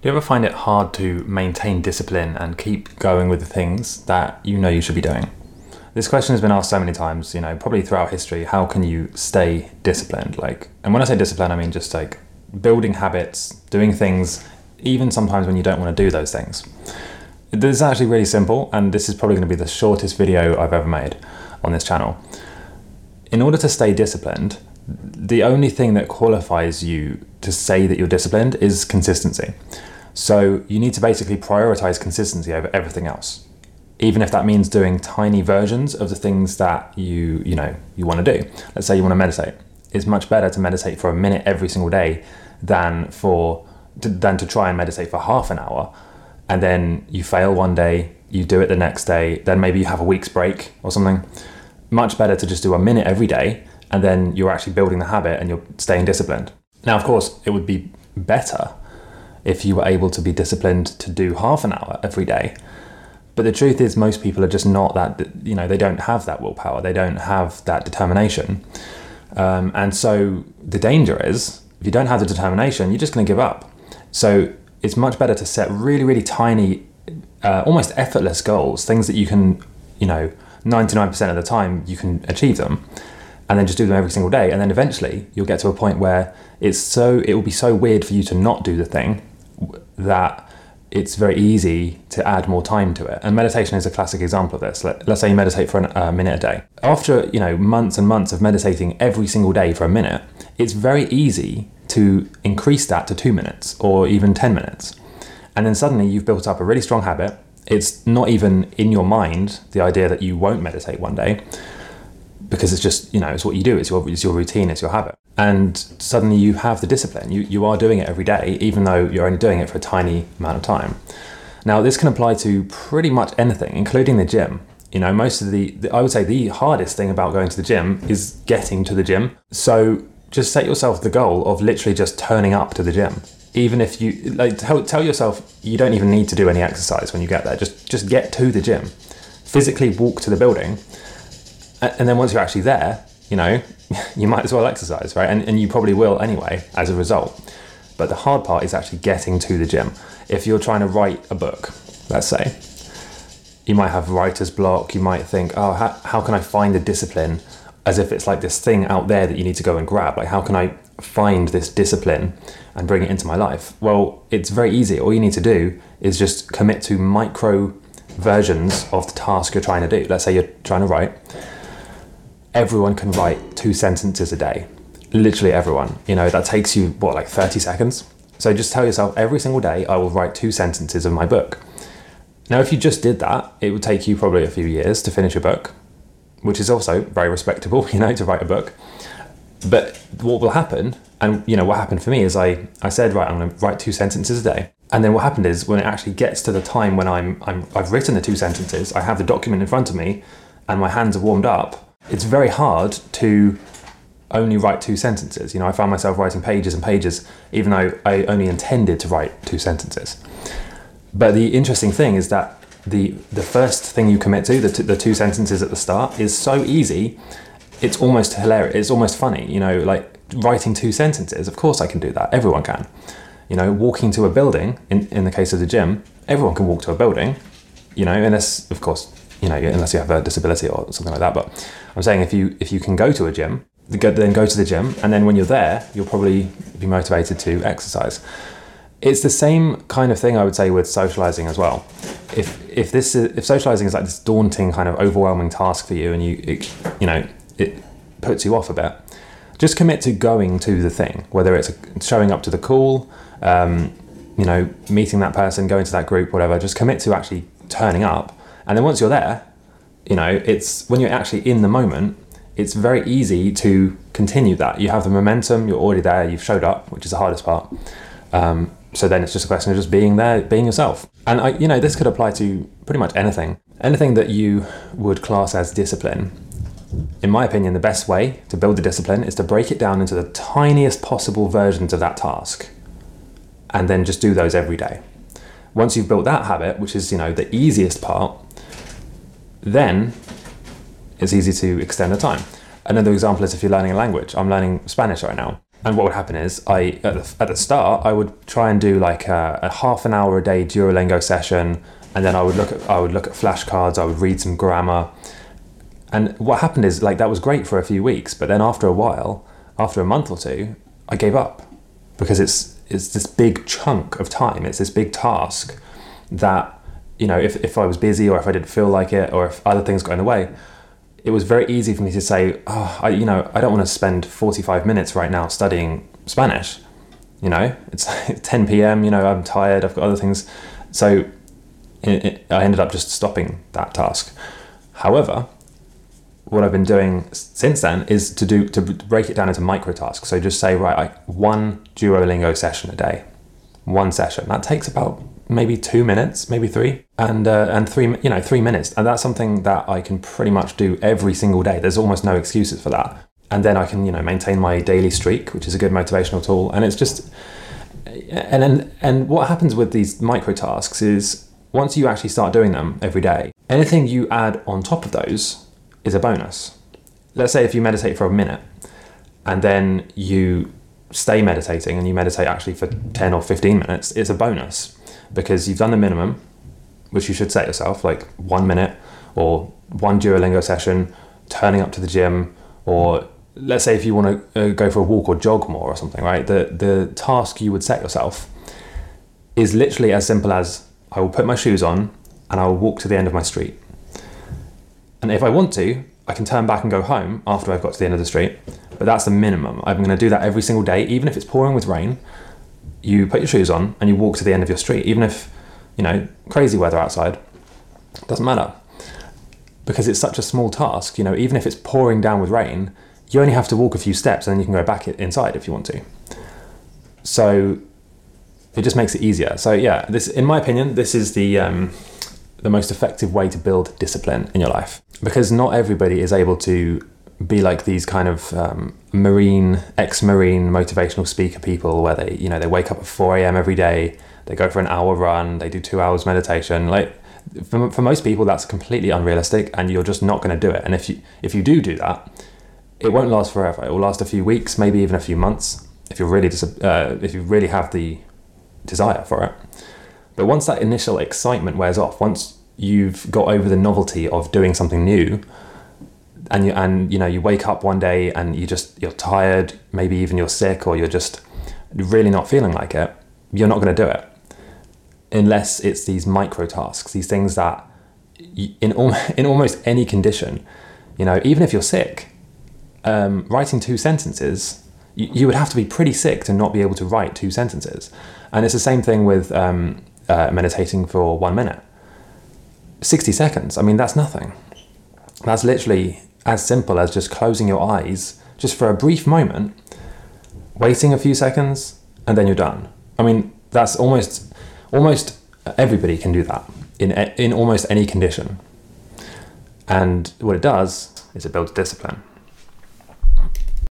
Do you ever find it hard to maintain discipline and keep going with the things that you know you should be doing? This question has been asked so many times, you know, probably throughout history. How can you stay disciplined? Like, and when I say discipline, I mean just like building habits, doing things, even sometimes when you don't want to do those things. This is actually really simple, and this is probably going to be the shortest video I've ever made on this channel. In order to stay disciplined, the only thing that qualifies you to say that you're disciplined is consistency. So you need to basically prioritize consistency over everything else. Even if that means doing tiny versions of the things that you, you know, you want to do. Let's say you want to meditate. It's much better to meditate for a minute every single day than for than to try and meditate for half an hour and then you fail one day, you do it the next day, then maybe you have a week's break or something. Much better to just do a minute every day and then you're actually building the habit and you're staying disciplined. Now, of course, it would be better if you were able to be disciplined to do half an hour every day. But the truth is, most people are just not that, you know, they don't have that willpower, they don't have that determination. Um, and so the danger is, if you don't have the determination, you're just going to give up. So it's much better to set really, really tiny, uh, almost effortless goals, things that you can, you know, 99% of the time you can achieve them and then just do them every single day and then eventually you'll get to a point where it's so it will be so weird for you to not do the thing that it's very easy to add more time to it. And meditation is a classic example of this. Let, us say you meditate for a minute a day. After you know months and months of meditating every single day for a minute it's very easy to increase that to two minutes or even 10 minutes. And then suddenly you've built up a really strong habit. It's not even in your mind the idea that you won't meditate one day because it's just you know it's what you do. It's your it's your routine. It's your habit and suddenly you have the discipline. You you are doing it every day even though you're only doing it for a tiny amount of time. Now this can apply to pretty much anything including the gym. You know most of the, the i would say the hardest thing about going to the gym is getting to the gym. So just set yourself the goal of literally just turning up to the gym. Even if you like tell, tell yourself you don't even need to do any exercise when you get there. Just just get to the gym. Physically walk to the building and then once you're actually there, you know, you might as well exercise, right? And, and you probably will anyway as a result. But the hard part is actually getting to the gym. If you're trying to write a book, let's say, you might have writer's block. You might think, oh, how, how can I find the discipline as if it's like this thing out there that you need to go and grab? Like, how can I find this discipline and bring it into my life? Well, it's very easy. All you need to do is just commit to micro versions of the task you're trying to do. Let's say you're trying to write everyone can write two sentences a day. Literally everyone. You know, that takes you, what, like 30 seconds? So just tell yourself every single day, I will write two sentences of my book. Now, if you just did that, it would take you probably a few years to finish a book, which is also very respectable, you know, to write a book. But what will happen, and you know, what happened for me is I, I said, right, I'm going to write two sentences a day. And then what happened is when it actually gets to the time when I'm, I'm I've written the two sentences, I have the document in front of me, and my hands are warmed up, it's very hard to only write two sentences. You know, I found myself writing pages and pages, even though I only intended to write two sentences. But the interesting thing is that the the first thing you commit to, the, t- the two sentences at the start, is so easy. It's almost hilarious. It's almost funny. You know, like writing two sentences. Of course, I can do that. Everyone can. You know, walking to a building. In in the case of the gym, everyone can walk to a building. You know, unless of course you know, unless you have a disability or something like that. But I'm saying if you if you can go to a gym, then go to the gym, and then when you're there, you'll probably be motivated to exercise. It's the same kind of thing I would say with socializing as well. If if this is, if socializing is like this daunting kind of overwhelming task for you, and you it, you know it puts you off a bit, just commit to going to the thing, whether it's showing up to the call, um, you know, meeting that person, going to that group, whatever. Just commit to actually turning up and then once you're there, you know, it's when you're actually in the moment, it's very easy to continue that. You have the momentum, you're already there, you've showed up, which is the hardest part. Um, so then it's just a question of just being there, being yourself. And I, you know, this could apply to pretty much anything. Anything that you would class as discipline. In my opinion, the best way to build the discipline is to break it down into the tiniest possible versions of that task and then just do those every day. Once you've built that habit, which is, you know, the easiest part, then it's easy to extend the time. Another example is if you're learning a language. I'm learning Spanish right now. And what would happen is, I at the, at the start, I would try and do like a, a half an hour a day Duolingo session, and then I would look at I would look at flashcards, I would read some grammar, and what happened is like that was great for a few weeks, but then after a while, after a month or two, I gave up because it's it's this big chunk of time. It's this big task that you know if, if I was busy or if I didn't feel like it or if other things got in the way, it was very easy for me to say, oh, I, you know, I don't want to spend 45 minutes right now studying Spanish. You know, it's 10 p.m. You know, I'm tired. I've got other things, so it, it, I ended up just stopping that task. However, what I've been doing since then is to do to break it down into micro tasks. So just say, right, one Duolingo session a day, one session. That takes about maybe two minutes, maybe three, and uh, and three, you know, three minutes, and that's something that I can pretty much do every single day. There's almost no excuses for that, and then I can, you know, maintain my daily streak, which is a good motivational tool, and it's just, and and and what happens with these micro tasks is once you actually start doing them every day, anything you add on top of those is a bonus. Let's say if you meditate for a minute, and then you stay meditating and you meditate actually for 10 or 15 minutes, it's a bonus because you've done the minimum, which you should set yourself, like one minute or one Duolingo session, turning up to the gym, or let's say if you want to uh, go for a walk or jog more or something, right? The the task you would set yourself is literally as simple as I will put my shoes on and I will walk to the end of my street. And if I want to, I can turn back and go home after I've got to the end of the street. But that's the minimum. I'm going to do that every single day, even if it's pouring with rain you put your shoes on and you walk to the end of your street, even if, you know, crazy weather outside, doesn't matter. Because it's such a small task, you know, even if it's pouring down with rain, you only have to walk a few steps and then you can go back inside if you want to. So it just makes it easier. So yeah, this, in my opinion, this is the um, the most effective way to build discipline in your life because not everybody is able to be like these kind of um, marine ex-marine motivational speaker people where they you know they wake up at 4 a.m every day they go for an hour run they do two hours meditation. Like for, for most people that's completely unrealistic and you're just not going to do it. And if you if you do do that it won't last forever. It will last a few weeks maybe even a few months if you're really dis- uh, if you really have the desire for it. But once that initial excitement wears off once you've got over the novelty of doing something new and you and you know you wake up one day and you just you're tired maybe even you're sick or you're just really not feeling like it you're not going to do it. Unless it's these micro tasks these things that in in almost any condition you know even if you're sick um, writing two sentences you, you, would have to be pretty sick to not be able to write two sentences. And it's the same thing with um, uh, meditating for one minute. 60 seconds i mean that's nothing. That's literally as simple as just closing your eyes just for a brief moment, waiting a few seconds, and then you're done. I mean, that's almost almost everybody can do that in in almost any condition. And what it does is it builds discipline.